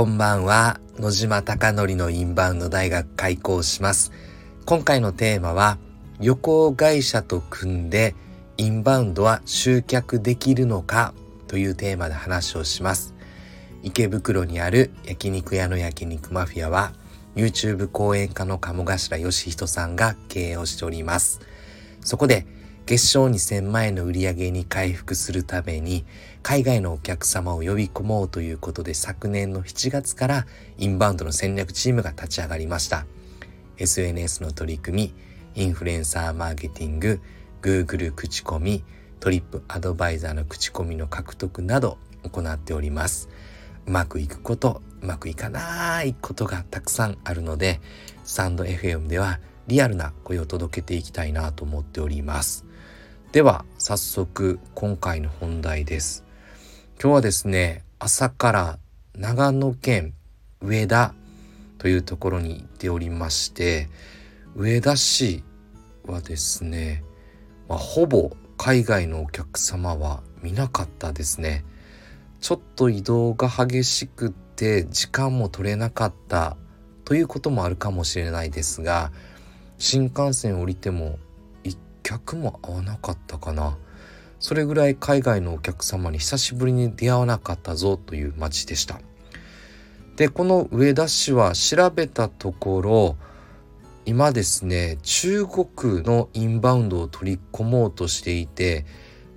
こんばんは。野島貴則のインバウンド大学開校します。今回のテーマは旅行会社と組んでインバウンドは集客できるのか？というテーマで話をします。池袋にある焼肉屋の焼肉マフィアは YouTube 講演家の鴨頭義人さんが経営をしております。そこで月賞2000万円の売り上げに回復するために海外のお客様を呼び込もうということで昨年の7月からインバウンドの戦略チームが立ち上がりました。SNS の取り組みインフルエンサーマーケティング Google 口コミトリップアドバイザーの口コミの獲得など行っております。うまくいくことうまくいかないことがたくさんあるのでスタンド FM ではリアルな声を届けていきたいなと思っております。では早速今回の本題です。今日はですね朝から長野県上田というところに行っておりまして上田市はですね、まあ、ほぼ海外のお客様は見なかったですね。ちょっと移動が激しくて時間も取れなかったということもあるかもしれないですが新幹線降りても客も会わなかったかな。それぐらい海外のお客様に久しぶりに出会わなかったぞという街でした。でこの上田市は調べたところ今ですね中国のインバウンドを取り込もうとしていて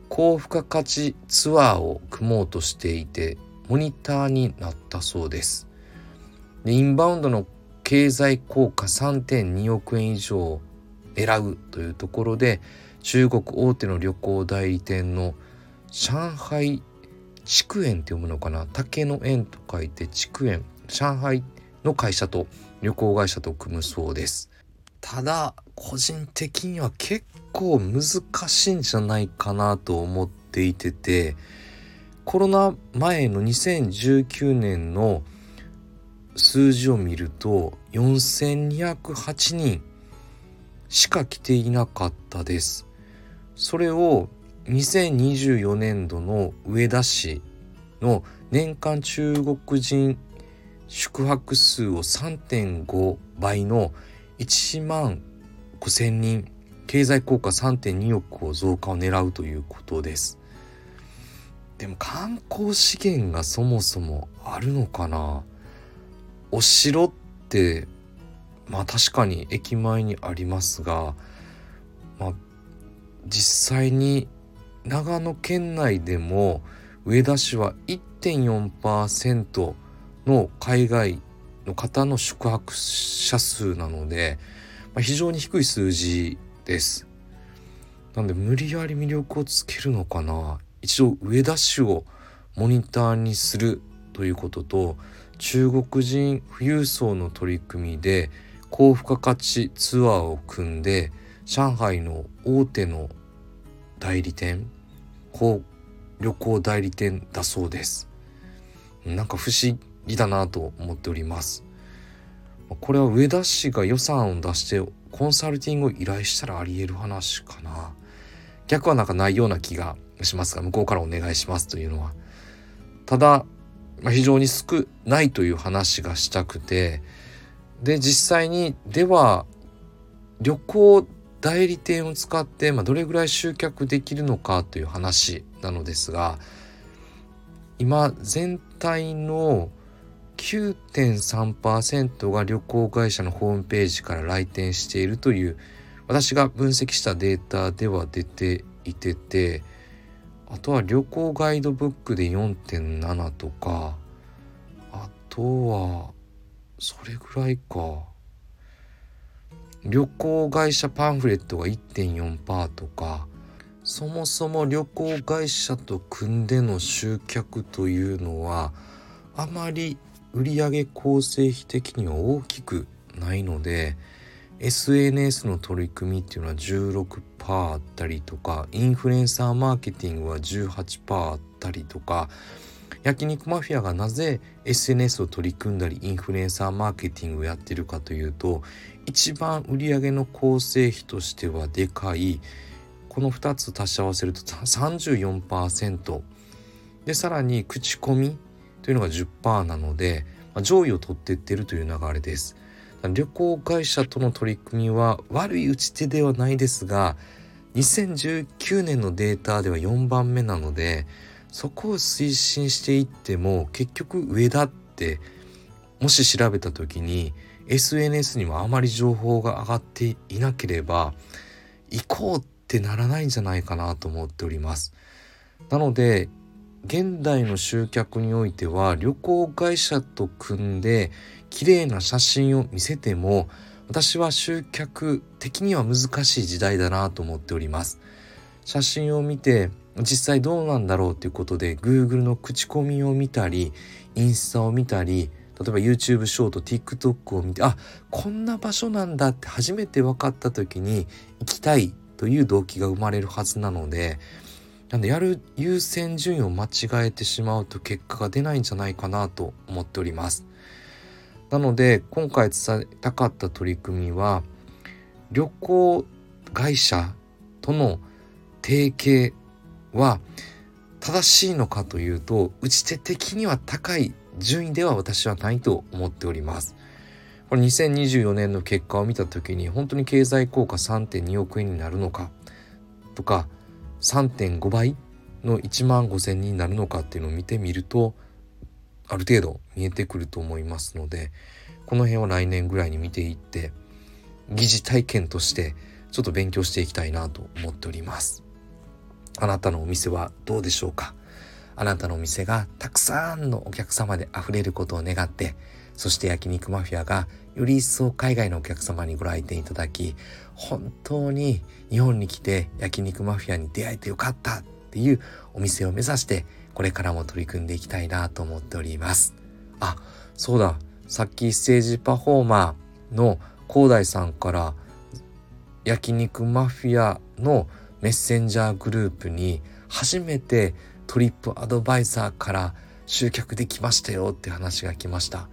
高付加価値ツアーを組もうとしていてモニターになったそうです。でインバウンドの経済効果3.2億円以上狙うというところで中国大手の旅行代理店の上海筑園って読むのかな？竹の園と書いて筑園。上海の会社と旅行会社と組むそうです。ただ個人的には結構難しいんじゃないかなと思っていててコロナ前の2019年の数字を見ると4208人しか来ていなかったです。それを2024年度の上田市の年間中国人宿泊数を3.5倍の1万5,000人経済効果3.2億を増加を狙うということです。でも観光資源がそもそもあるのかな？お城ってまあ確かに駅前にありますが、まあ、実際に長野県内でも上田市は1.4%の海外の方の宿泊者数なので、まあ、非常に低い数字です。なんで無理やり魅力をつけるのかな一度上田市をモニターにするということと中国人富裕層の取り組みで高付加価値ツアーを組んで上海の大手の代理店旅行代理店だそうです。なんか不思議だなと思っております。これは上田市が予算を出してコンサルティングを依頼したらあり得る話かな。逆はなんかないような気がしますが向こうからお願いしますというのは。ただ、まあ、非常に少ないという話がしたくてで実際にでは旅行代理店を使って、まあ、どれぐらい集客できるのかという話なのですが今全体の9.3%が旅行会社のホームページから来店しているという私が分析したデータでは出ていててあとは旅行ガイドブックで4.7とかあとはそれぐらいか。旅行会社パンフレットが1.4%とかそもそも旅行会社と組んでの集客というのはあまり売上構成比的には大きくないので SNS の取り組みっていうのは16%あったりとかインフルエンサーマーケティングは18%あったりとか焼肉マフィアがなぜ SNS を取り組んだりインフルエンサーマーケティングをやってるかというと一番売上の構成比としてはでかいこの2つ足し合わせると34%でさらに口コミというのが10%なので上位を取っていってるという流れです。旅行会社との取り組みは悪い打ち手ではないですが2019年のデータでは4番目なのでそこを推進していっても結局上だってもし調べた時に SNS にもあまり情報が上がっていなければ行こうってならないんじゃないかなと思っております。なので現代の集客においては旅行会社と組んで綺麗な写真を見せても私は集客的には難しい時代だなと思っております写真を見て実際どうなんだろうということで Google の口コミを見たりインスタを見たり例えば YouTube ショート TikTok を見てあこんな場所なんだって初めて分かった時に行きたいという動機が生まれるはずなのでなんでやる優先順位を間違えてしまうと結果が出ないんじゃないかなと思っております。なので今回伝えたかった取り組みは旅行会社との提携は正しいのかというと打ち手的には高い順位では私はないと思っております。これ2024年の結果を見た時に本当に経済効果3.2億円になるのかとか3.5倍の1万5,000人になるのかっていうのを見てみるとある程度見えてくると思いますのでこの辺は来年ぐらいに見ていって疑似体験としてちょっと勉強していきたいなと思っておりますあなたのお店はどうでしょうか？あなたのお店がたくさんのお客様で溢れることを願ってそして焼肉マフィアがより一層海外のお客様にご来店いただき本当に日本に来て焼肉マフィアに出会えてよかったっていうお店を目指してこれからも取り組んでいきたいなと思っております。あそうだ。さっきステージパフォーマーの広大さんから焼肉マフィアのメッセンジャーグループに初めてトリップアドバイザーから集客できましたよって話が来ました。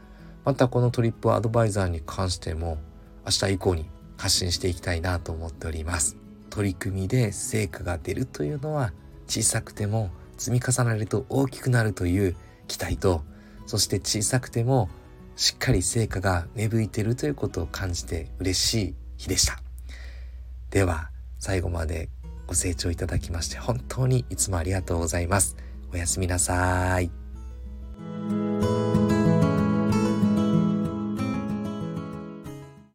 またこのトリップアドバイザーに関しても明日以降に発信していきたいなと思っております。取り組みで成果が出るというのは小さくても積み重ねると大きくなるという期待とそして小さくてもしっかり成果が芽吹いてるということを感じて嬉しい日でした。では最後までご清聴いただきまして本当にいつもありがとうございます。おやすみなさい。